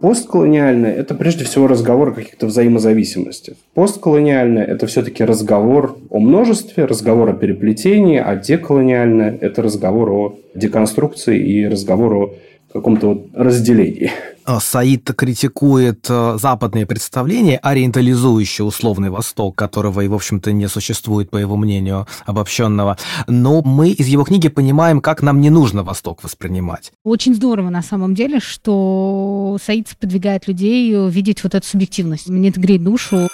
Постколониальное – это прежде всего разговор о каких-то взаимозависимостях. Постколониальное – это все-таки разговор о множестве, разговор о переплетении, а деколониальное – это разговор о деконструкции и разговор о каком-то вот разделении. А, Саид критикует э, западные представления, ориентализующие условный Восток, которого и, в общем-то, не существует, по его мнению, обобщенного. Но мы из его книги понимаем, как нам не нужно Восток воспринимать. Очень здорово, на самом деле, что Саид подвигает людей видеть вот эту субъективность. Мне это греет душу.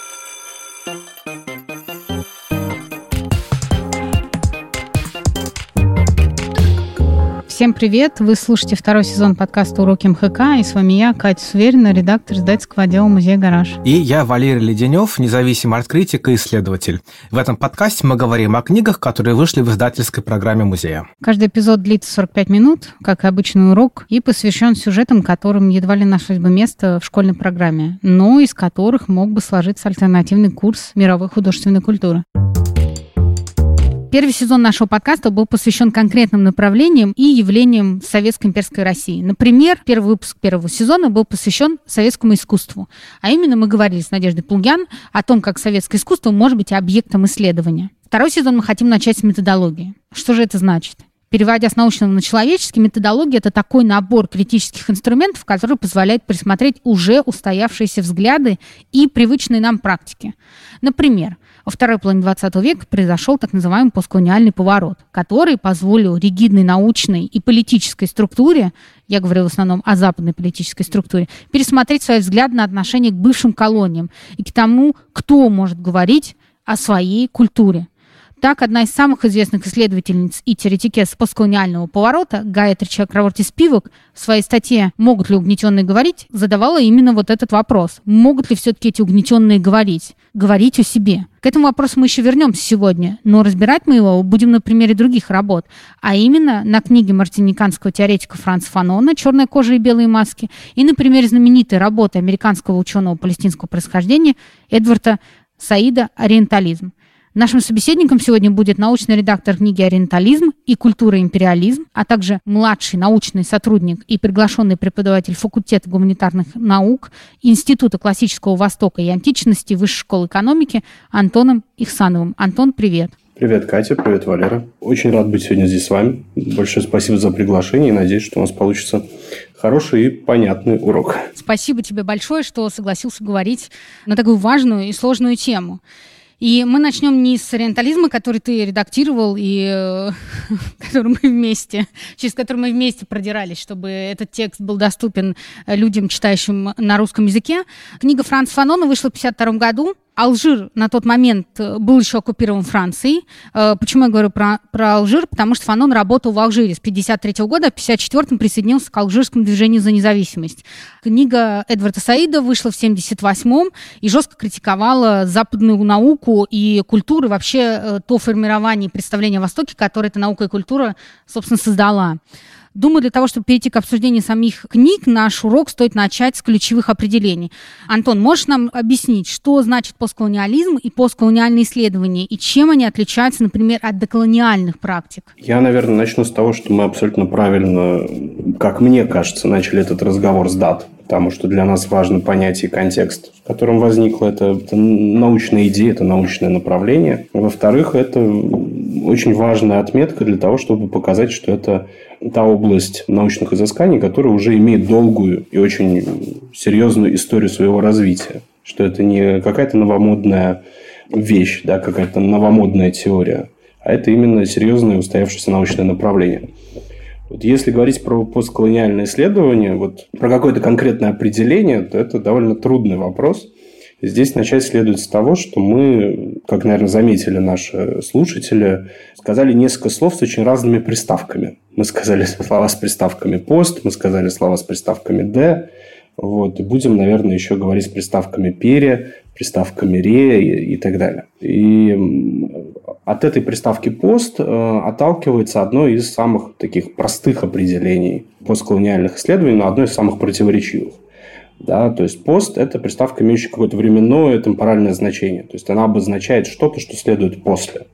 Всем привет! Вы слушаете второй сезон подкаста «Уроки МХК», и с вами я, Катя Суверина, редактор издательского отдела музея «Гараж». И я, Валерий Леденев, независимый арт-критик и исследователь. В этом подкасте мы говорим о книгах, которые вышли в издательской программе музея. Каждый эпизод длится 45 минут, как и обычный урок, и посвящен сюжетам, которым едва ли нашлось бы место в школьной программе, но из которых мог бы сложиться альтернативный курс мировой художественной культуры. Первый сезон нашего подкаста был посвящен конкретным направлениям и явлениям советской имперской России. Например, первый выпуск первого сезона был посвящен советскому искусству. А именно мы говорили с Надеждой Плугян о том, как советское искусство может быть объектом исследования. Второй сезон мы хотим начать с методологии. Что же это значит? Переводя с научного на человеческий, методология – это такой набор критических инструментов, который позволяет присмотреть уже устоявшиеся взгляды и привычные нам практики. Например, во второй половине 20 века произошел так называемый постколониальный поворот, который позволил ригидной научной и политической структуре, я говорю в основном о западной политической структуре, пересмотреть свои взгляды на отношение к бывшим колониям и к тому, кто может говорить о своей культуре. Так, одна из самых известных исследовательниц и теоретикес постколониального поворота, Гаятри Чакраварти Спивак, в своей статье «Могут ли угнетенные говорить?» задавала именно вот этот вопрос. Могут ли все-таки эти угнетенные говорить? Говорить о себе. К этому вопросу мы еще вернемся сегодня, но разбирать мы его будем на примере других работ, а именно на книге мартиниканского теоретика Франца Фанона «Черная кожа и белые маски» и на примере знаменитой работы американского ученого палестинского происхождения Эдварда Саида «Ориентализм». Нашим собеседником сегодня будет научный редактор книги «Ориентализм» и «Культура и империализм», а также младший научный сотрудник и приглашенный преподаватель факультета гуманитарных наук Института классического Востока и античности Высшей школы экономики Антоном Ихсановым. Антон, привет. Привет, Катя, привет, Валера. Очень рад быть сегодня здесь с вами. Большое спасибо за приглашение и надеюсь, что у нас получится хороший и понятный урок. Спасибо тебе большое, что согласился говорить на такую важную и сложную тему. И мы начнем не с ориентализма, который ты редактировал и э, который мы вместе, через который мы вместе продирались, чтобы этот текст был доступен людям, читающим на русском языке. Книга Франца Фанона вышла в 1952 году. Алжир на тот момент э, был еще оккупирован Францией. Э, почему я говорю про, про Алжир? Потому что Фанон работал в Алжире с 1953 года, а в 1954 присоединился к алжирскому движению за независимость. Книга Эдварда Саида вышла в 1978 и жестко критиковала западную науку и культуру, вообще э, то формирование представления о Востоке, которое эта наука и культура, собственно, создала. Думаю, для того, чтобы перейти к обсуждению самих книг, наш урок стоит начать с ключевых определений. Антон, можешь нам объяснить, что значит постколониализм и постколониальные исследования, и чем они отличаются, например, от деколониальных практик? Я, наверное, начну с того, что мы абсолютно правильно, как мне кажется, начали этот разговор с дат потому что для нас важно понять и контекст, в котором возникла эта, эта научная идея, это научное направление. Во-вторых, это очень важная отметка для того, чтобы показать, что это та область научных изысканий, которая уже имеет долгую и очень серьезную историю своего развития. Что это не какая-то новомодная вещь, да, какая-то новомодная теория, а это именно серьезное устоявшееся научное направление. Вот если говорить про постколониальное исследование, вот про какое-то конкретное определение, то это довольно трудный вопрос. Здесь начать следует с того, что мы, как, наверное, заметили наши слушатели, сказали несколько слов с очень разными приставками. Мы сказали слова с приставками «пост», мы сказали слова с приставками «де», вот, и будем, наверное, еще говорить с приставками «пере», приставками «ре» и, и так далее. И от этой приставки «пост» э, отталкивается одно из самых таких простых определений постколониальных исследований, но одно из самых противоречивых. Да, то есть пост – это приставка, имеющая какое-то временное темпоральное значение. То есть она обозначает что-то, что следует после.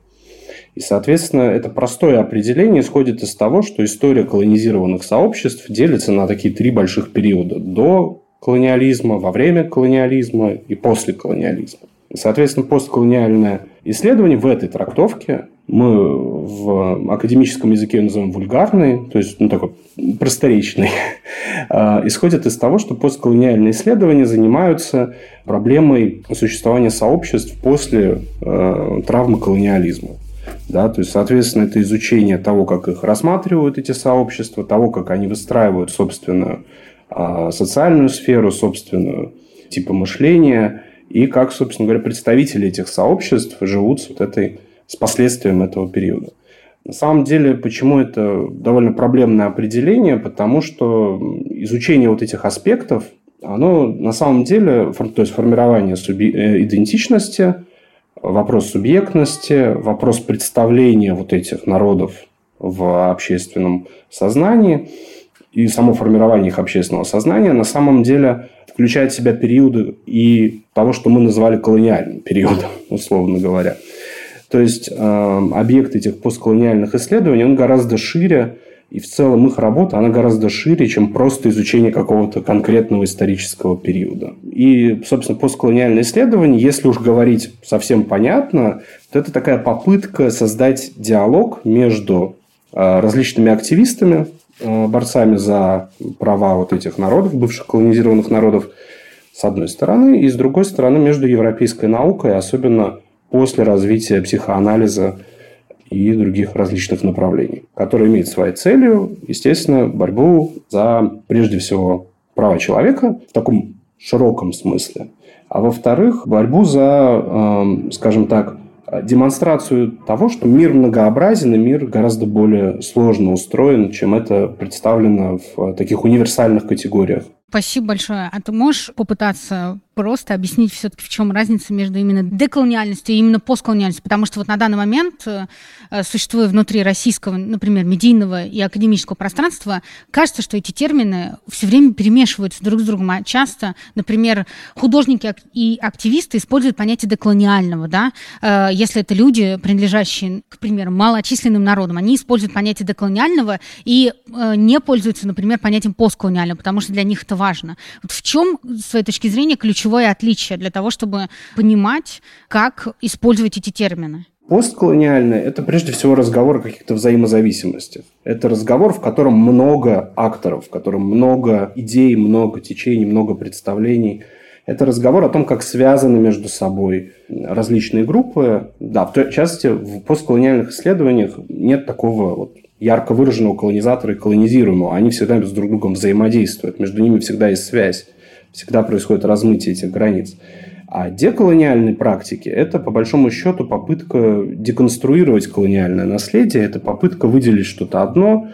И, соответственно, это простое определение исходит из того, что история колонизированных сообществ делится на такие три больших периода – до колониализма, во время колониализма и после колониализма. Соответственно, постколониальное исследование в этой трактовке мы в академическом языке называем вульгарный, то есть ну, такой просторечный, а, исходит из того, что постколониальные исследования занимаются проблемой существования сообществ после э, травмы колониализма. Да, то есть, соответственно, это изучение того, как их рассматривают эти сообщества, того, как они выстраивают собственную э, социальную сферу, собственную типа мышления, и как, собственно говоря, представители этих сообществ живут с вот этой с последствием этого периода. На самом деле, почему это довольно проблемное определение? Потому что изучение вот этих аспектов, оно на самом деле, то есть формирование э, идентичности, вопрос субъектности, вопрос представления вот этих народов в общественном сознании и само формирование их общественного сознания на самом деле включает в себя периоды и того, что мы называли колониальным периодом, условно говоря. То есть э, объект этих постколониальных исследований, он гораздо шире, и в целом их работа, она гораздо шире, чем просто изучение какого-то конкретного исторического периода. И, собственно, постколониальное исследование, если уж говорить совсем понятно, то это такая попытка создать диалог между э, различными активистами, борцами за права вот этих народов, бывших колонизированных народов, с одной стороны, и с другой стороны между европейской наукой, особенно после развития психоанализа и других различных направлений, которые имеют своей целью, естественно, борьбу за, прежде всего, права человека в таком широком смысле, а во-вторых, борьбу за, эм, скажем так, демонстрацию того, что мир многообразен и мир гораздо более сложно устроен, чем это представлено в таких универсальных категориях. Спасибо большое. А ты можешь попытаться просто объяснить все-таки, в чем разница между именно деколониальностью и именно постколониальностью? Потому что вот на данный момент, э, существуя внутри российского, например, медийного и академического пространства, кажется, что эти термины все время перемешиваются друг с другом. А часто, например, художники и активисты используют понятие деколониального, да? Э, если это люди, принадлежащие, к примеру, малочисленным народам, они используют понятие деколониального и э, не пользуются, например, понятием постколониального, потому что для них это важно. Вот в чем, с своей точки зрения, ключевое отличие для того, чтобы понимать, как использовать эти термины? Постколониальное – это прежде всего разговор о каких-то взаимозависимостях. Это разговор, в котором много акторов, в котором много идей, много течений, много представлений. Это разговор о том, как связаны между собой различные группы. Да, в частности, в постколониальных исследованиях нет такого вот ярко выраженного колонизатора и колонизируемого. Они всегда с друг другом взаимодействуют. Между ними всегда есть связь. Всегда происходит размытие этих границ. А деколониальные практики – это, по большому счету, попытка деконструировать колониальное наследие, это попытка выделить что-то одно,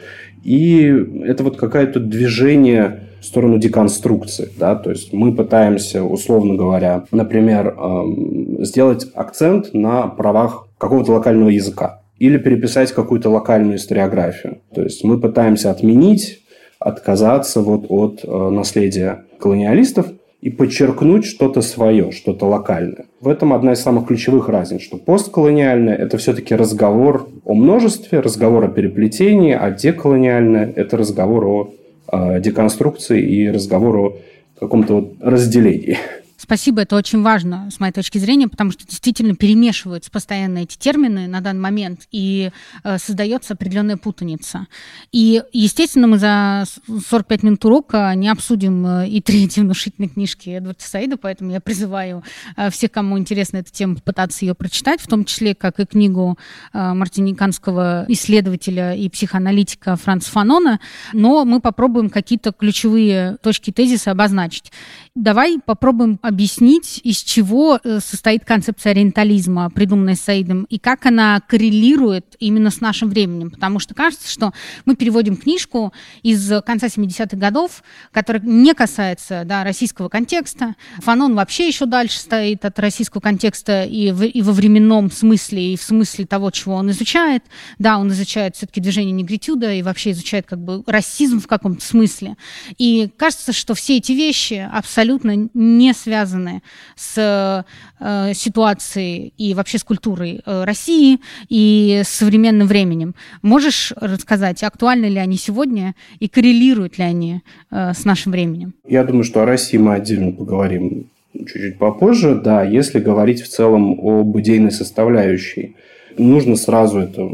и это вот какое-то движение в сторону деконструкции. Да? То есть мы пытаемся, условно говоря, например, эм, сделать акцент на правах какого-то локального языка или переписать какую-то локальную историографию. То есть мы пытаемся отменить, отказаться вот от э, наследия колониалистов и подчеркнуть что-то свое, что-то локальное. В этом одна из самых ключевых разниц, что постколониальное – это все-таки разговор о множестве, разговор о переплетении, а деколониальное – это разговор о э, деконструкции и разговор о каком-то вот разделении. Спасибо, это очень важно с моей точки зрения, потому что действительно перемешиваются постоянно эти термины на данный момент, и э, создается определенная путаница. И, естественно, мы за 45 минут урока не обсудим э, и третьи внушительные книжки Эдварда Саида, поэтому я призываю э, всех, кому интересна эта тема, попытаться ее прочитать, в том числе, как и книгу э, мартиниканского исследователя и психоаналитика Франца Фанона, но мы попробуем какие-то ключевые точки тезиса обозначить. Давай попробуем объяснить, из чего э, состоит концепция ориентализма, придуманная Саидом, и как она коррелирует именно с нашим временем. Потому что кажется, что мы переводим книжку из конца 70-х годов, которая не касается да, российского контекста. Фанон вообще еще дальше стоит от российского контекста и, в, и во временном смысле, и в смысле того, чего он изучает. Да, он изучает все-таки движение негритюда и вообще изучает как бы расизм в каком-то смысле. И кажется, что все эти вещи абсолютно не связаны связаны с э, ситуацией и вообще с культурой э, России и с современным временем. Можешь рассказать, актуальны ли они сегодня и коррелируют ли они э, с нашим временем? Я думаю, что о России мы отдельно поговорим чуть-чуть попозже. Да, если говорить в целом об идейной составляющей, нужно сразу это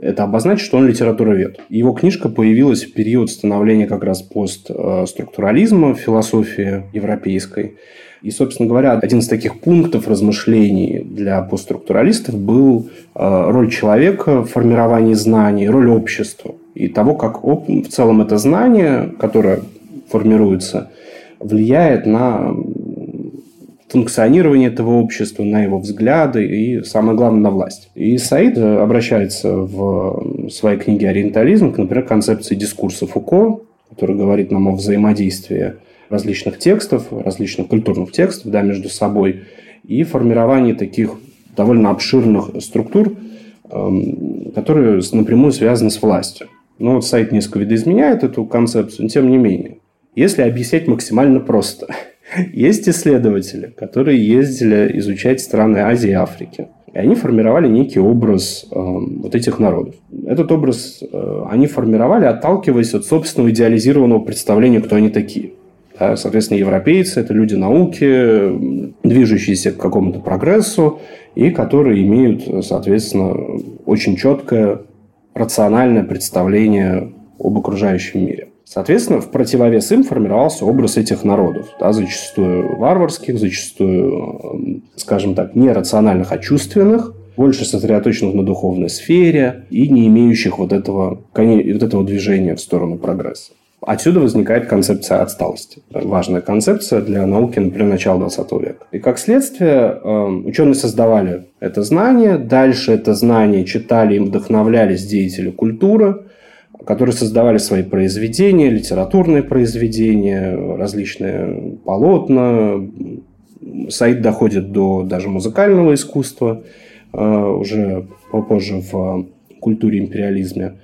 это обозначить, что он литературовед. Его книжка появилась в период становления как раз постструктурализма философии европейской. И, собственно говоря, один из таких пунктов размышлений для постструктуралистов был э, роль человека в формировании знаний, роль общества и того, как в целом это знание, которое формируется, влияет на функционирование этого общества, на его взгляды и, самое главное, на власть. И Саид обращается в своей книге «Ориентализм» к, например, концепции дискурса Фуко, который говорит нам о взаимодействии различных текстов, различных культурных текстов да, между собой и формировании таких довольно обширных структур, эм, которые напрямую связаны с властью. Но вот сайт несколько видоизменяет эту концепцию, но тем не менее. Если объяснять максимально просто – есть исследователи, которые ездили изучать страны Азии и Африки. И они формировали некий образ э, вот этих народов. Этот образ э, они формировали, отталкиваясь от собственного идеализированного представления, кто они такие. Да, соответственно, европейцы – это люди науки, движущиеся к какому-то прогрессу, и которые имеют, соответственно, очень четкое рациональное представление об окружающем мире. Соответственно, в противовес им формировался образ этих народов, да, зачастую варварских, зачастую, скажем так, нерациональных, а чувственных, больше сосредоточенных на духовной сфере и не имеющих вот этого, вот этого движения в сторону прогресса. Отсюда возникает концепция отсталости. Важная концепция для науки, например, начала 20 века. И как следствие, эм, ученые создавали это знание, дальше это знание читали и вдохновлялись деятели культуры, которые создавали свои произведения, литературные произведения, различные полотна. Сайт доходит до даже музыкального искусства, э, уже попозже в культуре империализме.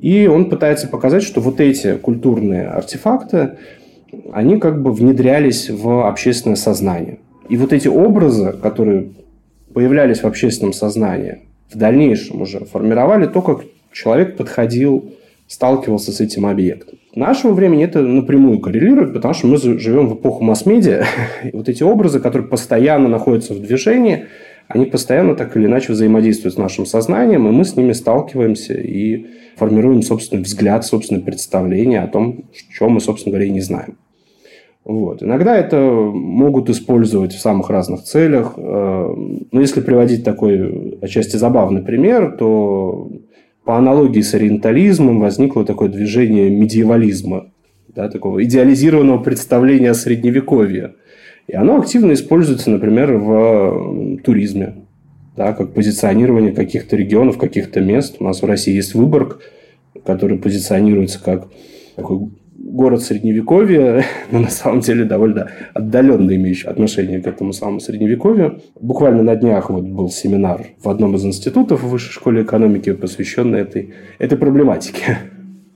И он пытается показать, что вот эти культурные артефакты, они как бы внедрялись в общественное сознание. И вот эти образы, которые появлялись в общественном сознании, в дальнейшем уже формировали то, как человек подходил сталкивался с этим объектом. В нашему времени это напрямую коррелирует, потому что мы живем в эпоху масс-медиа. Вот эти образы, которые постоянно находятся в движении, они постоянно так или иначе взаимодействуют с нашим сознанием, и мы с ними сталкиваемся и формируем собственный взгляд, собственное представление о том, что мы, собственно говоря, и не знаем. Вот. Иногда это могут использовать в самых разных целях. Э, но если приводить такой отчасти забавный пример, то по аналогии с ориентализмом возникло такое движение медиевализма, да, такого идеализированного представления о средневековье. И оно активно используется, например, в туризме, да, как позиционирование каких-то регионов, каких-то мест. У нас в России есть Выборг, который позиционируется как такой город средневековья, но на самом деле довольно отдаленно имеющий отношение к этому самому средневековью. Буквально на днях вот был семинар в одном из институтов в Высшей школе экономики, посвященный этой, этой проблематике.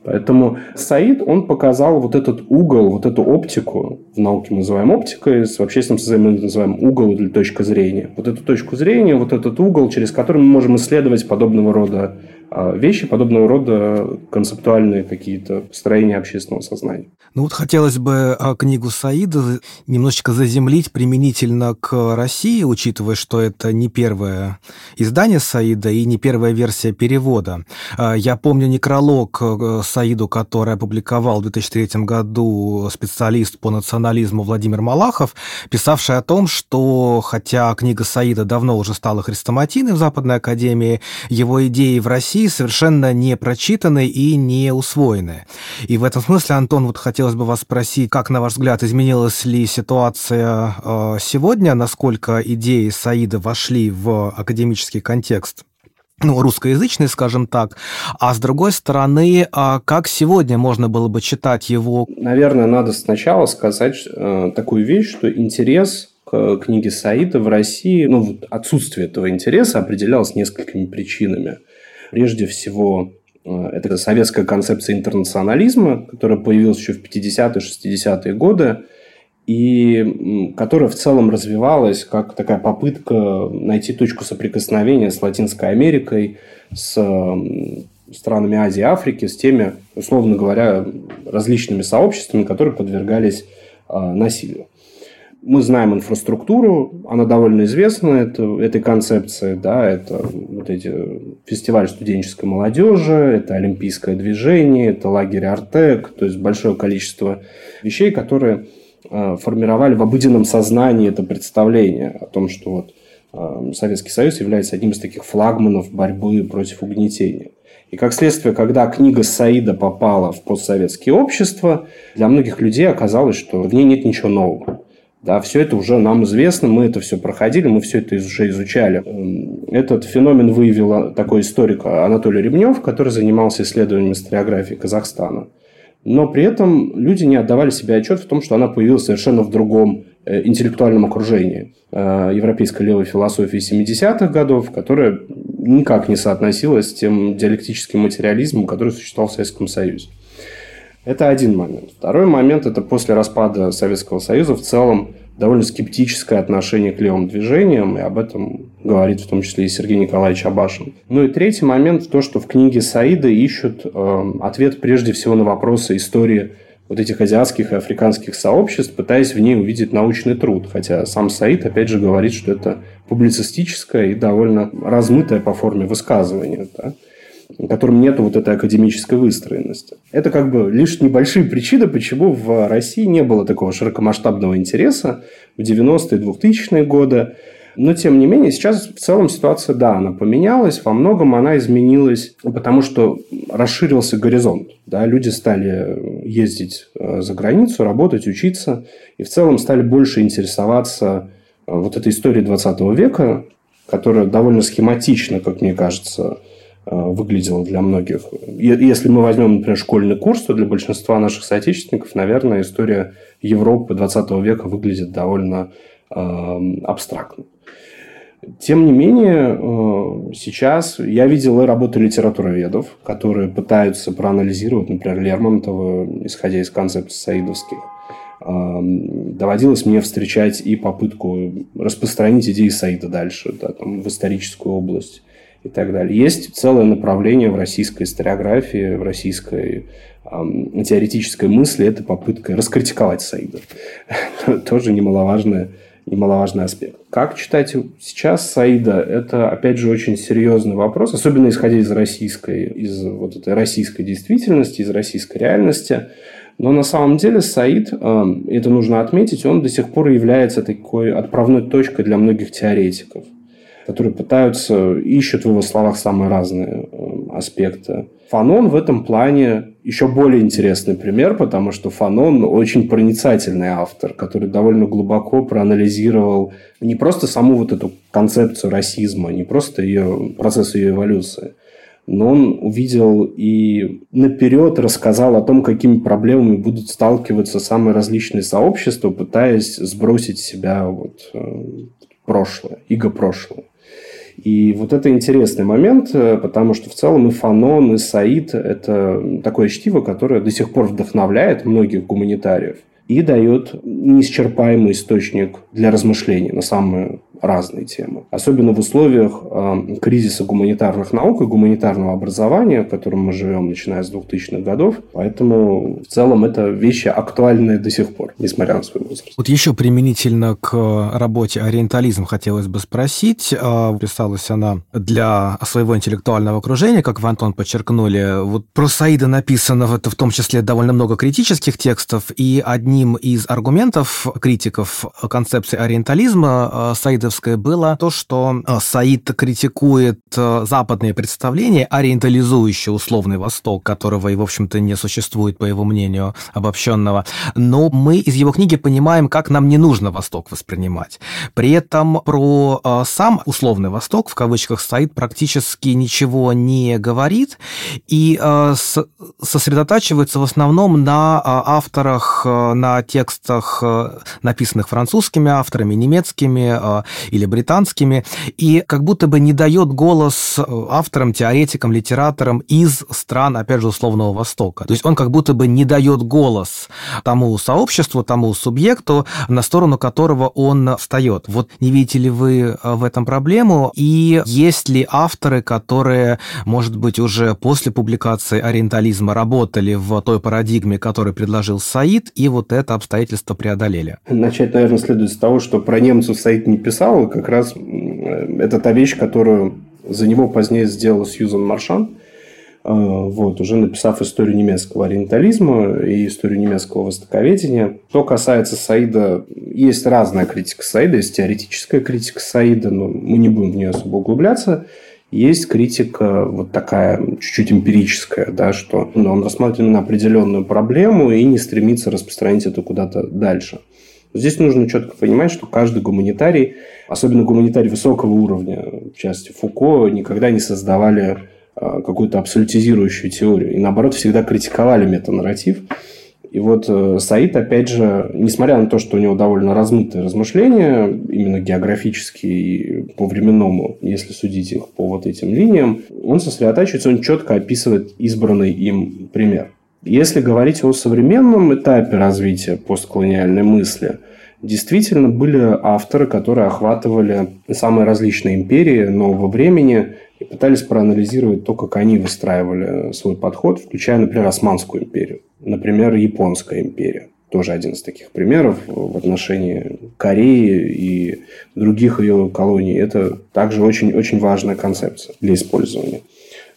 Поэтому Саид, он показал вот этот угол, вот эту оптику, в науке мы называем оптикой, в общественном сознании мы называем угол или точка зрения. Вот эту точку зрения, вот этот угол, через который мы можем исследовать подобного рода вещи, подобного рода концептуальные какие-то строения общественного сознания. Ну вот хотелось бы а, книгу Саида немножечко заземлить применительно к России, учитывая, что это не первое издание Саида и не первая версия перевода. А, я помню некролог э, Саиду, который опубликовал в 2003 году специалист по национализму Владимир Малахов, писавший о том, что хотя книга Саида давно уже стала хрестоматийной в Западной Академии, его идеи в России России совершенно не прочитаны и не усвоены. И в этом смысле, Антон, вот хотелось бы вас спросить, как, на ваш взгляд, изменилась ли ситуация э, сегодня, насколько идеи Саида вошли в академический контекст? ну, русскоязычный, скажем так, а с другой стороны, а как сегодня можно было бы читать его? Наверное, надо сначала сказать э, такую вещь, что интерес к книге Саида в России, ну, отсутствие этого интереса определялось несколькими причинами. Прежде всего, э, это советская концепция интернационализма, которая появилась еще в 50-60-е годы. и которая в целом развивалась как такая попытка найти точку соприкосновения с Латинской Америкой, с странами Азии и Африки, с теми, условно говоря, различными сообществами, которые подвергались а, насилию. Мы знаем инфраструктуру, она довольно известна, это, этой концепции, да, это вот эти фестиваль студенческой молодежи, это олимпийское движение, это лагерь Артек, то есть большое количество вещей, которые э, формировали в обыденном сознании это представление о том, что вот э, Советский Союз является одним из таких флагманов борьбы против угнетения. И как следствие, когда книга Саида попала в постсоветские общества, для многих людей оказалось, что в ней нет ничего нового. Да, все это уже нам известно, мы это все проходили, мы все это уже изучали. Этот феномен выявил такой историк Анатолий Ремнев, который занимался исследованием историографии Казахстана. Но при этом люди не отдавали себе отчет в том, что она появилась совершенно в другом э, интеллектуальном окружении э, европейской левой философии 70-х годов, которая никак не соотносилась с тем диалектическим материализмом, который существовал в Советском Союзе. Это один момент. Второй момент – это после распада Советского Союза в целом довольно скептическое отношение к левым движениям, и об этом говорит в том числе и Сергей Николаевич Абашин. Ну и третий момент – то, что в книге Саида ищут э, ответ прежде всего на вопросы истории вот этих азиатских и африканских сообществ, пытаясь в ней увидеть научный труд. Хотя сам Саид, опять же, говорит, что это публицистическое и довольно размытое по форме высказывание. Да? Которым нет вот этой академической выстроенности. Это как бы лишь небольшие причины, почему в России не было такого широкомасштабного интереса в 90-е, 2000-е годы. Но, тем не менее, сейчас в целом ситуация, да, она поменялась, во многом она изменилась, потому что расширился горизонт. Да, люди стали ездить э, за границу, работать, учиться, и в целом стали больше интересоваться э, вот этой историей 20 века, которая довольно схематично, как мне кажется, выглядело для многих. Если мы возьмем, например, школьный курс, то для большинства наших соотечественников, наверное, история Европы 20 века выглядит довольно э, абстрактно. Тем не менее, э, сейчас я видел и работы литературоведов, которые пытаются проанализировать, например, Лермонтова, исходя из концепций саидовских. Доводилось мне встречать и попытку распространить идеи Саида дальше, да, там, в историческую область и так далее. Есть целое направление в российской историографии, в российской э, теоретической мысли, это попытка раскритиковать Саида. Тоже немаловажный, немаловажный аспект. Как читать сейчас Саида? Это, опять же, очень серьезный вопрос, особенно исходя из российской, из вот этой российской действительности, из российской реальности. Но на самом деле Саид, эм, это нужно отметить, он до сих пор является такой отправной точкой для многих теоретиков которые пытаются, ищут в его словах самые разные э, аспекты. Фанон в этом плане еще более интересный пример, потому что Фанон очень проницательный автор, который довольно глубоко проанализировал не просто саму вот эту концепцию расизма, не просто ее, процесс ее эволюции, но он увидел и наперед рассказал о том, какими проблемами будут сталкиваться самые различные сообщества, пытаясь сбросить себя вот, э, прошлое, иго прошлое. И вот это интересный момент, э, потому что в целом и Фанон, и Саид – это такое чтиво, которое до сих пор вдохновляет многих гуманитариев и дает неисчерпаемый источник для размышлений на самые разные темы. Особенно в условиях э, кризиса гуманитарных наук и гуманитарного образования, в котором мы живем, начиная с 2000-х годов. Поэтому в целом это вещи актуальные до сих пор, несмотря на свой возраст. Вот еще применительно к работе «Ориентализм» хотелось бы спросить. Э, писалась она для своего интеллектуального окружения, как вы, Антон, подчеркнули. Вот про Саида написано в, в том числе довольно много критических текстов, и одним из аргументов критиков концепции ориентализма э, Саида саидовское было то, что э, Саид критикует э, западные представления, ориентализующие условный Восток, которого и, в общем-то, не существует, по его мнению, обобщенного. Но мы из его книги понимаем, как нам не нужно Восток воспринимать. При этом про э, сам условный Восток, в кавычках, Саид практически ничего не говорит и сосредотачивается в основном на авторах, на текстах, написанных французскими авторами, немецкими, или британскими, и как будто бы не дает голос авторам, теоретикам, литераторам из стран, опять же, условного Востока. То есть он как будто бы не дает голос тому сообществу, тому субъекту, на сторону которого он встает. Вот не видите ли вы в этом проблему? И есть ли авторы, которые, может быть, уже после публикации ориентализма работали в той парадигме, которую предложил Саид, и вот это обстоятельство преодолели? Начать, наверное, следует с того, что про немцев Саид не писал. Как раз это та вещь, которую за него позднее сделала Сьюзан Маршан – а, вот, уже написав историю немецкого ориентализма и историю немецкого востоковедения. Что касается Саида, есть разная критика Саида, есть теоретическая критика Саида, но мы не будем в нее особо углубляться. Есть критика вот такая чуть-чуть эмпирическая, да, что ну, он рассматривает на определенную проблему и не стремится распространить это куда-то дальше. Здесь нужно четко понимать, что каждый гуманитарий, особенно гуманитарий высокого уровня, в части Фуко, никогда не создавали а, какую-то абсолютизирующую теорию. И наоборот, всегда критиковали метанарратив. И вот э, Саид, опять же, несмотря на то, что у него довольно размытые размышления, именно географические и по временному, если судить их по вот этим линиям, он сосредотачивается, он четко описывает избранный им пример. Если говорить о современном этапе развития постколониальной мысли, действительно были авторы, которые охватывали самые различные империи нового времени – и пытались проанализировать то, как они выстраивали свой подход, включая, например, Османскую империю, например, Японская империя. Тоже один из таких примеров в отношении Кореи и других ее колоний. Это также очень-очень важная концепция для использования.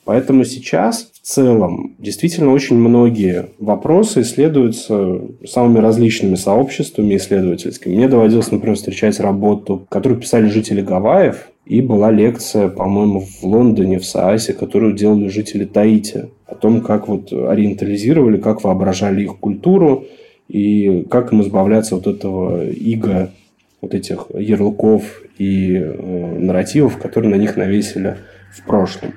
Поэтому сейчас в целом действительно очень многие вопросы исследуются самыми различными сообществами исследовательскими. Мне доводилось, например, встречать работу, которую писали жители Гавайев, и была лекция, по-моему, в Лондоне, в Саасе, которую делали жители Таити. О том, как вот ориентализировали, как воображали их культуру и как им избавляться от этого иго, вот этих ярлыков и э, нарративов, которые на них навесили в прошлом.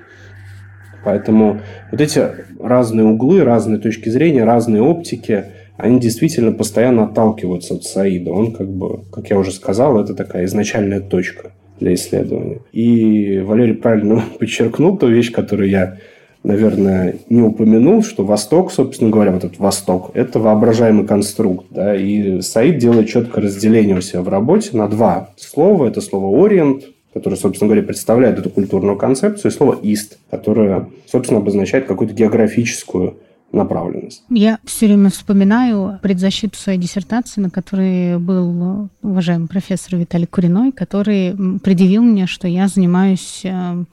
Поэтому вот эти разные углы, разные точки зрения, разные оптики, они действительно постоянно отталкиваются от Саида. Он как бы, как я уже сказал, это такая изначальная точка для исследования. И Валерий правильно подчеркнул ту вещь, которую я, наверное, не упомянул, что Восток, собственно говоря, вот этот Восток, это воображаемый конструкт. Да? И Саид делает четкое разделение у себя в работе на два слова. Это слово «ориент», которое, собственно говоря, представляет эту культурную концепцию, и слово «ист», которое, собственно, обозначает какую-то географическую направленность. Я все время вспоминаю предзащиту своей диссертации, на которой был уважаемый профессор Виталий Куриной, который предъявил мне, что я занимаюсь э,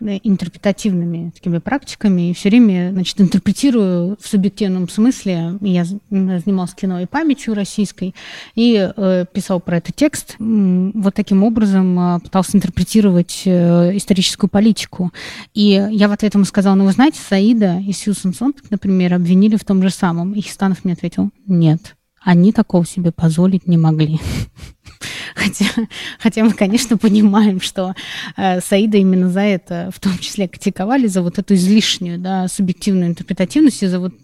интерпретативными такими практиками и все время, значит, интерпретирую в субъективном смысле. Я занималась кино и памятью российской и э, писал про это текст. Вот таким образом э, пытался интерпретировать э, историческую политику. И я в ответ ему сказала, ну, вы знаете, Саида и Сьюзен Сонтак, например, обвинили в том же самом. И Хистанов мне ответил, нет, они такого себе позволить не могли. Хотя, хотя мы, конечно, понимаем, что э, Саида именно за это в том числе критиковали, за вот эту излишнюю да, субъективную интерпретативность и за вот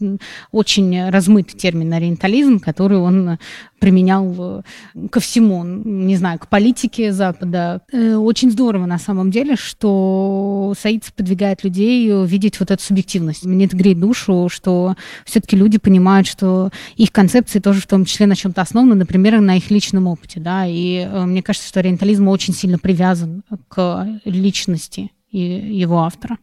очень размытый термин ориентализм, который он применял э, ко всему, не знаю, к политике Запада. Э, очень здорово на самом деле, что Саид подвигает людей видеть вот эту субъективность. Мне это греет душу, что все-таки люди понимают, что их концепции тоже в том числе на чем-то основаны, например, на их личном опыте, да, и э, мне кажется, что ориентализм очень сильно привязан к личности и его автора.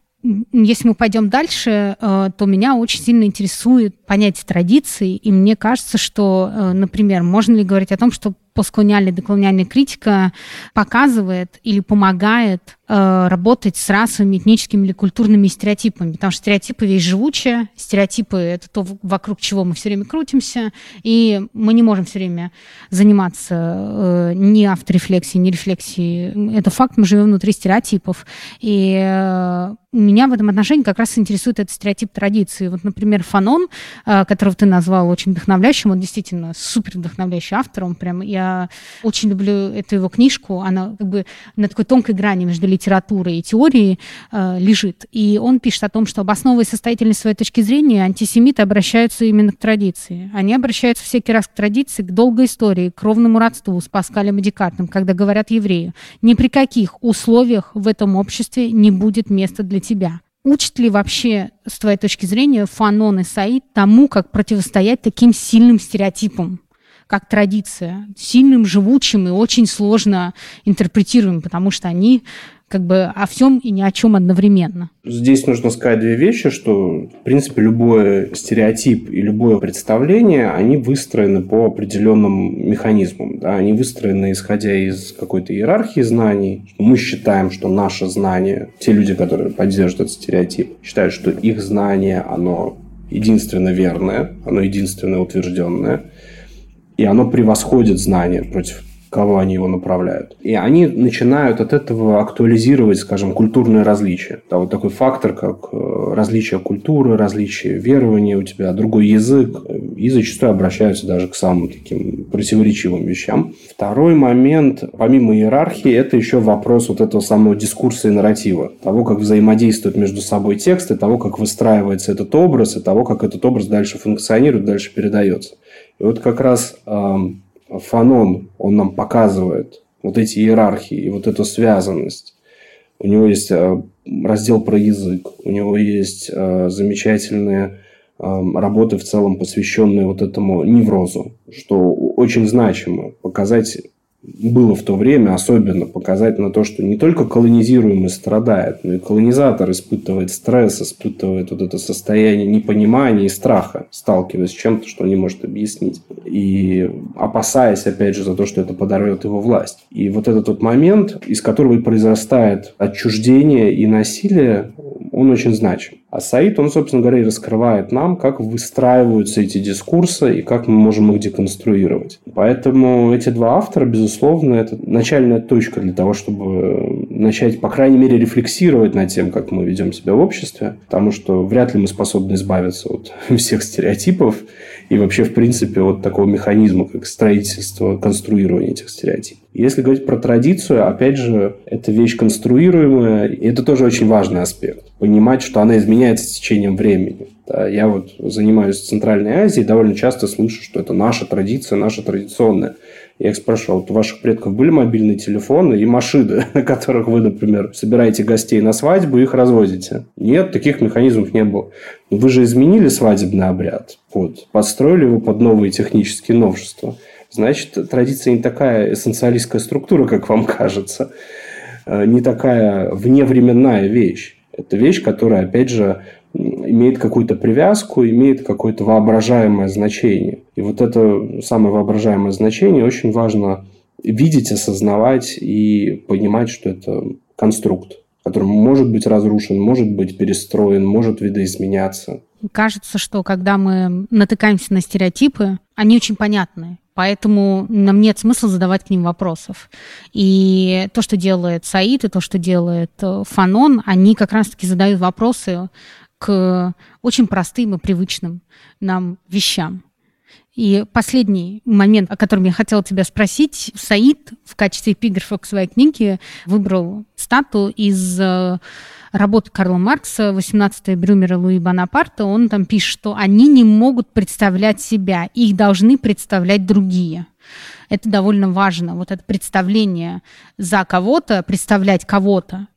Если мы пойдем дальше, э, то меня очень сильно интересует понятие традиции, и мне кажется, что, э, например, можно ли говорить о том, что постколониальная деколониальная критика показывает или помогает э, работать с расовыми, этническими или культурными стереотипами, потому что стереотипы вещь живучая, стереотипы — это то, вокруг чего мы все время крутимся, и мы не можем все время заниматься э, ни авторефлексией, ни рефлексией. Это факт, мы живем внутри стереотипов, и э, меня в этом отношении как раз интересует этот стереотип традиции. Вот, например, Фанон, э, которого ты назвал очень вдохновляющим, он действительно супер вдохновляющий автор, он прям и Я очень люблю эту его книжку. Она как бы на такой тонкой грани между литературой и теорией э, лежит. И он пишет о том, что обосновывая состоятельность своей точки зрения, антисемиты обращаются именно к традиции. Они обращаются всякий раз к традиции, к долгой истории, к кровному родству с Паскалем и Декартом, когда говорят еврею, ни при каких условиях в этом обществе не будет места для тебя. Учит ли вообще, с твоей точки зрения, Фанон и Саид тому, как противостоять таким сильным стереотипам? Как традиция, сильным, живучим и очень сложно интерпретируем, потому что они как бы о всем и ни о чем одновременно. Здесь нужно сказать две вещи, что, в принципе, любой стереотип и любое представление, они выстроены по определенным механизмам. Да? Они выстроены, исходя из какой-то иерархии знаний. Мы считаем, что наше знание, те люди, которые поддерживают этот стереотип, считают, что их знание, оно единственно верное, оно единственно утвержденное, и оно превосходит знание против кого они его направляют. И они начинают от этого актуализировать, скажем, культурные различия. Да, вот такой фактор, как э, различие культуры, различие верования, у тебя другой язык, и зачастую обращаются даже к самым таким противоречивым вещам. Второй момент, помимо иерархии, это еще вопрос вот этого самого дискурса и нарратива, того, как взаимодействуют между собой тексты, того, как выстраивается этот образ, и того, как этот образ дальше функционирует, дальше передается. И вот как раз Фанон, он нам показывает вот эти иерархии и вот эту связанность. У него есть э, раздел про язык, у него есть э, замечательные работы в целом, посвященные вот этому неврозу, что очень значимо показать было в то время особенно показать на то, что не только колонизируемый страдает, но и колонизатор испытывает стресс, испытывает вот это состояние непонимания и страха, сталкиваясь с чем-то, что не может объяснить. И опасаясь, опять же, за то, что это подорвет его власть. И вот этот вот момент, из которого и произрастает отчуждение и насилие, он очень значим. А Саид, он, собственно говоря, и раскрывает нам, как выстраиваются эти дискурсы и как мы можем их деконструировать. Поэтому эти два автора, безусловно, это начальная точка для того, чтобы начать, по крайней мере, рефлексировать над тем, как мы ведем себя в обществе, потому что вряд ли мы способны избавиться от всех стереотипов и вообще, в принципе, от такого механизма, как строительство, конструирование этих стереотипов. Если говорить про традицию, опять же, это вещь конструируемая, и это тоже очень важный аспект. Понимать, что она изменяется с течением времени. Да, я вот занимаюсь Центральной Азией, довольно часто слышу, что это наша традиция, наша традиционная. Я их спрашивал, вот у ваших предков были мобильные телефоны и машины, на которых вы, например, собираете гостей на свадьбу и их развозите? Нет, таких механизмов не было. Вы же изменили свадебный обряд, вот, подстроили его под новые технические новшества. Значит, традиция не такая эссенциалистская структура, как вам кажется, э, не такая вневременная вещь. Это вещь, которая, опять же, имеет какую-то привязку, имеет какое-то воображаемое значение. И вот это самое воображаемое значение очень важно видеть, осознавать и понимать, что это конструкт, который может быть разрушен, может быть перестроен, может видоизменяться. Кажется, что когда мы натыкаемся на стереотипы, они очень понятны. Поэтому нам нет смысла задавать к ним вопросов. И то, что делает Саид, и то, что делает э, Фанон, они как раз-таки задают вопросы к очень простым и привычным нам вещам. И последний момент, о котором я хотела тебя спросить. Саид в качестве эпиграфа к своей книге выбрал стату из э, работы Карла Маркса, 18 Брюмера Луи Бонапарта. Он там пишет, что они не могут представлять себя, их должны представлять другие. Это довольно важно. Вот это представление за кого-то, представлять кого-то.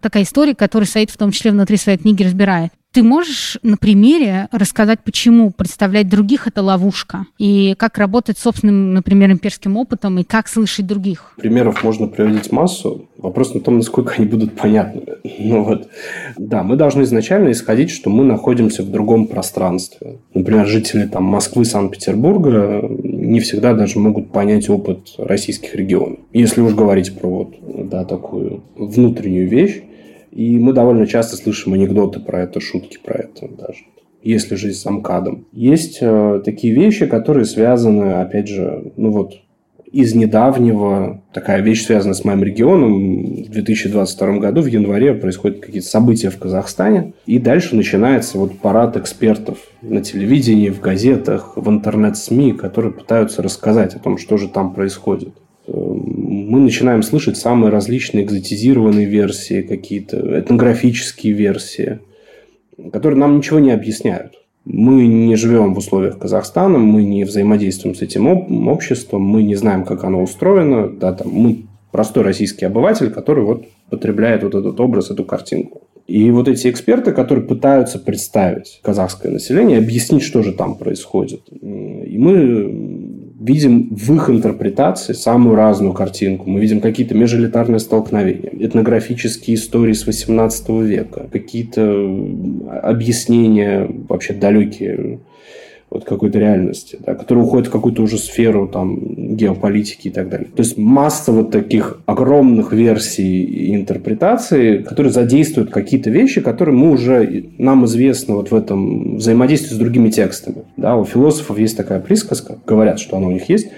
Такая история, которую Саид в том числе внутри своей книги разбирает. Ты можешь на примере рассказать, почему представлять других – это ловушка? И как работать собственным, например, имперским опытом, и как слышать других? Примеров можно приводить массу. Вопрос на том, насколько они будут понятны. Ну вот, да, мы должны изначально исходить, что мы находимся в другом пространстве. Например, жители там, Москвы, Санкт-Петербурга не всегда даже могут понять опыт российских регионов. Если уж говорить про вот, да, такую внутреннюю вещь, и мы довольно часто слышим анекдоты про это, шутки про это даже. Если жить с Амкадом. Есть э, такие вещи, которые связаны, опять же, ну вот, из недавнего, такая вещь, связанная с моим регионом, в 2022 году, в январе, происходят какие-то события в Казахстане, и дальше начинается вот парад экспертов на телевидении, в газетах, в интернет-СМИ, которые пытаются рассказать о том, что же там происходит мы начинаем слышать самые различные экзотизированные версии, какие-то этнографические версии, которые нам ничего не объясняют. Мы не живем в условиях Казахстана, мы не взаимодействуем с этим обществом, мы не знаем, как оно устроено. Да, там, мы простой российский обыватель, который вот потребляет вот этот образ, эту картинку. И вот эти эксперты, которые пытаются представить казахское население, объяснить, что же там происходит. И мы видим в их интерпретации самую разную картинку. Мы видим какие-то межэлитарные столкновения, этнографические истории с 18 века, какие-то объяснения вообще далекие вот какой-то реальности, да, которая уходит в какую-то уже сферу там, геополитики и так далее. То есть масса вот таких огромных версий и интерпретаций, которые задействуют какие-то вещи, которые мы уже, нам известны вот в этом взаимодействии с другими текстами. Да, у философов есть такая присказка, говорят, что она у них есть,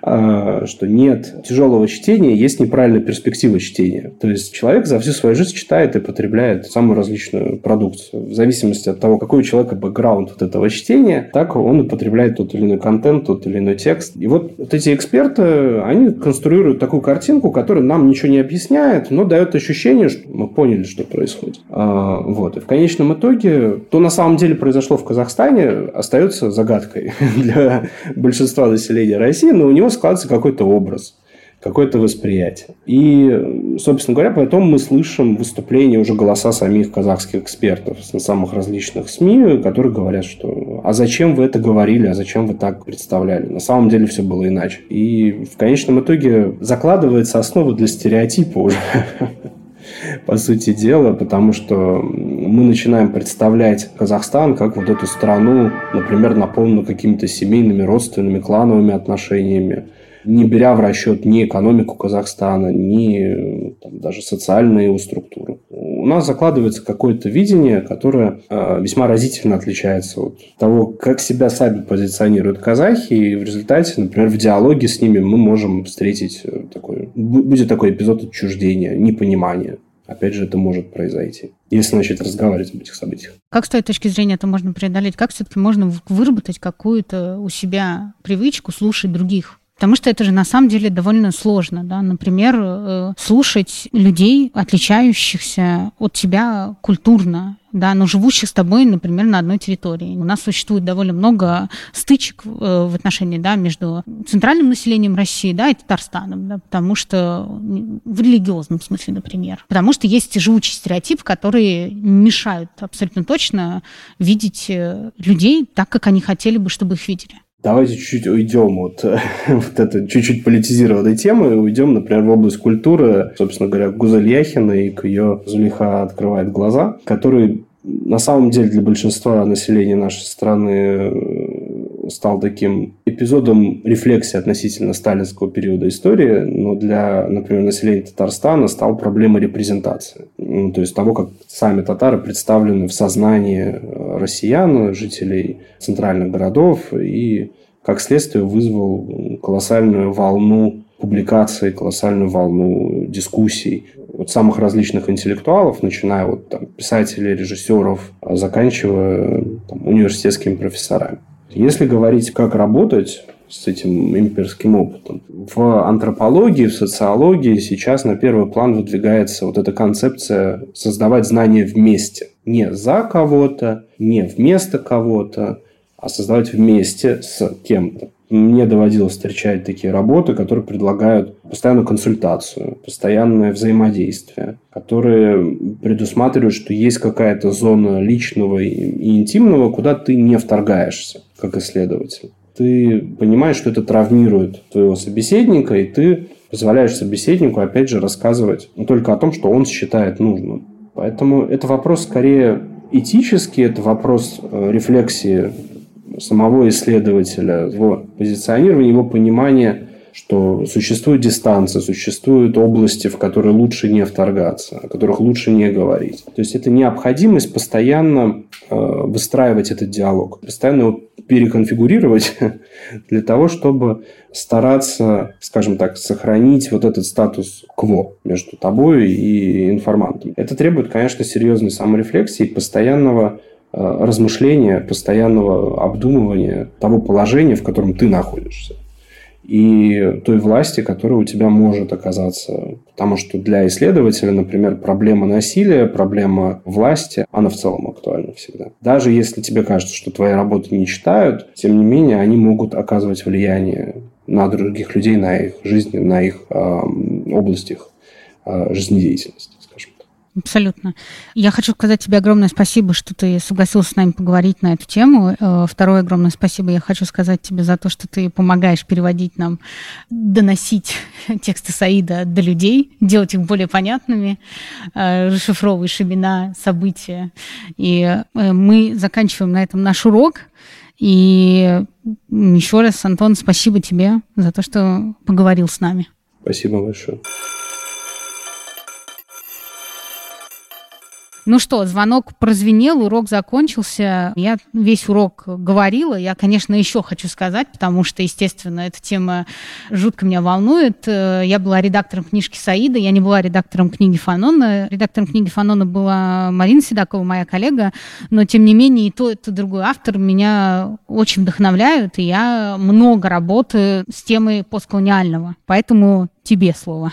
что нет тяжелого чтения, есть неправильная перспектива чтения. То есть человек за всю свою жизнь читает и потребляет самую различную продукцию. В зависимости от того, какой у человека бэкграунд вот этого чтения, так он и потребляет тот или иной контент, тот или иной текст. И вот, вот эти эксперты, они конструируют такую картинку, которая нам ничего не объясняет, но дает ощущение, что мы поняли, что происходит. А, вот. И в конечном итоге, то на самом деле произошло в Казахстане, остается загадкой для большинства населения России, но у него складывается какой-то образ какое-то восприятие. И, собственно говоря, потом мы слышим выступления, уже голоса самих казахских экспертов на самых различных СМИ, которые говорят, что «а зачем вы это говорили, а зачем вы так представляли?» На самом деле все было иначе. И в конечном итоге закладывается основа для стереотипа уже по сути дела, потому что мы начинаем представлять Казахстан как вот эту страну, например, наполненную какими-то семейными, родственными, клановыми отношениями, не беря в расчет ни экономику Казахстана, ни там, даже социальные его структуры. У нас закладывается какое-то видение, которое э, весьма разительно отличается от того, как себя сами позиционируют казахи, и в результате, например, в диалоге с ними мы можем встретить э, такой, будет такой эпизод отчуждения, непонимания опять же, это может произойти, если начать разговаривать об этих событиях. Как с той точки зрения это можно преодолеть? Как все-таки можно выработать какую-то у себя привычку слушать других? Потому что это же на самом деле довольно сложно. Да? Например, э, слушать людей, отличающихся от тебя культурно, да, но живущих с тобой, например, на одной территории. У нас существует довольно много стычек э, в отношении да, между центральным населением России да, и Татарстаном, да, потому что в религиозном смысле, например. Потому что есть живучие стереотипы, которые мешают абсолютно точно видеть э, людей так, как они хотели бы, чтобы их видели. Давайте чуть-чуть уйдем от вот этой чуть-чуть политизированной темы, уйдем, например, в область культуры, собственно говоря, Гузель Яхина и к ее Зулиха открывает глаза, который на самом деле для большинства населения нашей страны э, стал таким эпизодом рефлексии относительно сталинского периода истории, но для, например, населения Татарстана стал проблемой репрезентации. Ну, то есть того, как сами татары представлены в сознании э, россиян, жителей центральных городов, и как следствие вызвал колоссальную волну публикаций, колоссальную волну дискуссий от самых различных интеллектуалов, начиная от там, писателей, режиссеров, заканчивая там, университетскими профессорами. Если говорить, как работать с этим имперским опытом. В антропологии, в социологии сейчас на первый план выдвигается вот эта концепция создавать знания вместе. Не за кого-то, не вместо кого-то, а создавать вместе с кем-то. Мне доводилось встречать такие работы, которые предлагают постоянную консультацию, постоянное взаимодействие, которые предусматривают, что есть какая-то зона личного и интимного, куда ты не вторгаешься как исследователь. Ты понимаешь, что это травмирует твоего собеседника, и ты позволяешь собеседнику, опять же, рассказывать только о том, что он считает нужным. Поэтому это вопрос скорее этический, это вопрос э, рефлексии самого исследователя, его позиционирования, его понимания что существует дистанция, существуют области, в которые лучше не вторгаться, о которых лучше не говорить. То есть это необходимость постоянно э, выстраивать этот диалог, постоянно его переконфигурировать для того, чтобы стараться, скажем так, сохранить вот этот статус кво между тобой и информантом. Это требует, конечно, серьезной саморефлексии, постоянного э, размышления, постоянного обдумывания того положения, в котором ты находишься и той власти, которая у тебя может оказаться. Потому что для исследователя, например, проблема насилия, проблема власти, она в целом актуальна всегда. Даже если тебе кажется, что твои работы не читают, тем не менее они могут оказывать влияние на других людей, на их жизнь, на их э, область э, жизнедеятельности. Абсолютно. Я хочу сказать тебе огромное спасибо, что ты согласился с нами поговорить на эту тему. Э, второе огромное спасибо я хочу сказать тебе за то, что ты помогаешь переводить нам, доносить тексты Саида до людей, делать их более понятными, э, расшифровываешь имена, события. И э, мы заканчиваем на этом наш урок. И еще раз, Антон, спасибо тебе за то, что поговорил с нами. Спасибо большое. Ну что, звонок прозвенел, урок закончился. Я весь урок говорила. Я, конечно, еще хочу сказать, потому что, естественно, эта тема жутко меня волнует. Э, я была редактором книжки Саида, я не была редактором книги Фанона. Редактором книги Фанона была Марина Седакова, моя коллега. Но, тем не менее, и то, и то другой автор меня очень вдохновляют, и я много работаю с темой постколониального. Поэтому тебе слово.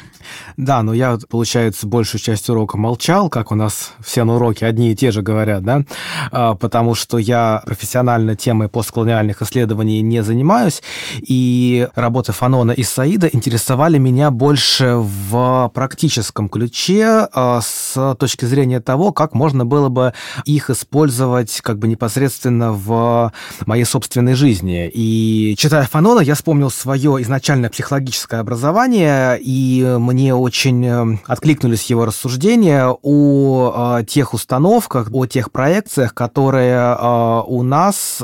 Да, но я, получается, большую часть урока молчал, как у нас все на уроке одни и те же говорят, да, а, потому что я профессионально темой постколониальных исследований не занимаюсь, и работы Фанона и Саида интересовали меня больше в практическом ключе а, с точки зрения того, как можно было бы их использовать как бы непосредственно в моей собственной жизни. И читая Фанона, я вспомнил свое изначальное психологическое образование, и мне очень э, откликнулись его рассуждения о э, тех установках, о тех проекциях, которые э, у нас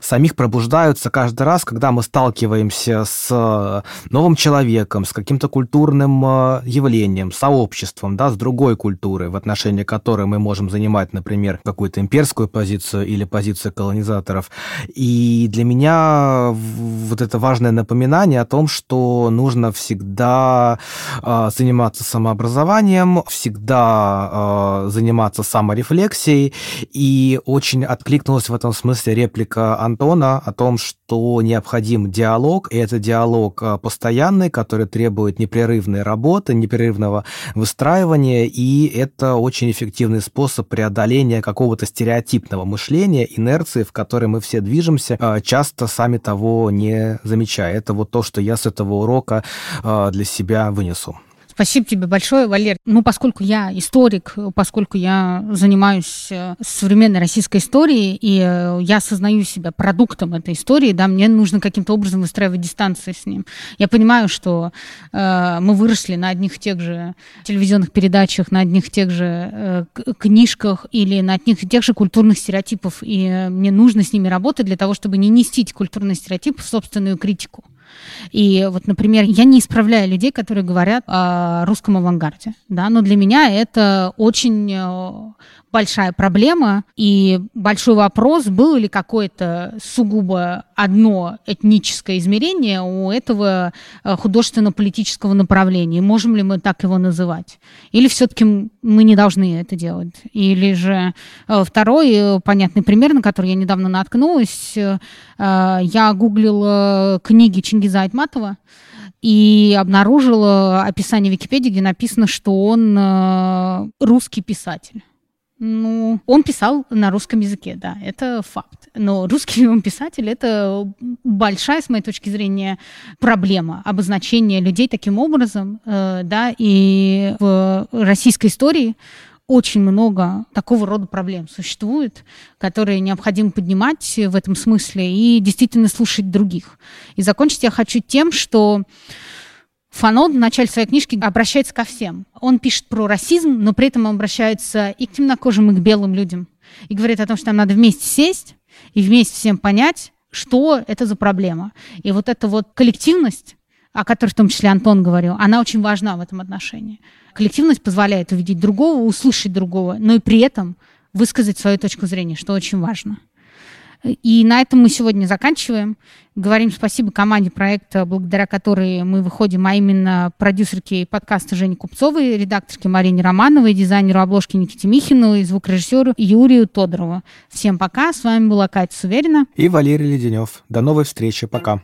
самих пробуждаются каждый раз, когда мы сталкиваемся с новым человеком, с каким-то культурным явлением, сообществом, да, с другой культурой, в отношении которой мы можем занимать, например, какую-то имперскую позицию или позицию колонизаторов. И для меня вот это важное напоминание о том, что нужно всегда всегда э, заниматься самообразованием, всегда э, заниматься саморефлексией. И очень откликнулась в этом смысле реплика Антона о том, что необходим диалог, и это диалог э, постоянный, который требует непрерывной работы, непрерывного выстраивания, и это очень эффективный способ преодоления какого-то стереотипного мышления, инерции, в которой мы все движемся, часто сами того не замечая. Это вот то, что я с этого урока для себя вынесу. Спасибо тебе большое, Валер. Ну, поскольку я историк, поскольку я занимаюсь э, современной российской историей, и э, я осознаю себя продуктом этой истории, да, мне нужно каким-то образом выстраивать дистанции с ним. Я понимаю, что э, мы выросли на одних и тех же телевизионных передачах, на одних и тех же э, книжках или на одних и тех же культурных стереотипов, и мне нужно с ними работать для того, чтобы не нести эти культурные стереотипы в собственную критику. И вот, например, я не исправляю людей, которые говорят о русском авангарде, да, но для меня это очень э, большая проблема и большой вопрос, было ли какое-то сугубо одно этническое измерение у этого э, художественно-политического направления. Можем ли мы так его называть? Или все-таки мы не должны это делать? Или же э, второй э, понятный пример, на который я недавно наткнулась, я гуглила книги Чингиза Айтматова, и обнаружила описание Википедии, где написано, что он русский писатель. Ну, он писал на русском языке, да, это факт. Но русский он писатель — это большая, с моей точки зрения, проблема обозначения людей таким образом, э, да, и в российской истории очень много такого рода проблем существует, которые необходимо поднимать в этом смысле и действительно слушать других. И закончить я хочу тем, что Фанон в начале своей книжки обращается ко всем. Он пишет про расизм, но при этом обращается и к темнокожим, и к белым людям. И говорит о том, что нам надо вместе сесть и вместе всем понять, что это за проблема. И вот эта вот коллективность, о которой в том числе Антон говорил, она очень важна в этом отношении. Коллективность позволяет увидеть другого, услышать другого, но и при этом высказать свою точку зрения, что очень важно. И на этом мы сегодня заканчиваем. Говорим спасибо команде проекта, благодаря которой мы выходим, а именно продюсерке подкаста Жене Купцовой, редакторке Марине Романовой, дизайнеру обложки Никите Михину и звукорежиссеру Юрию Тодорову. Всем пока. С вами была Катя Суверина. И Валерий Леденев. До новой встречи. Пока.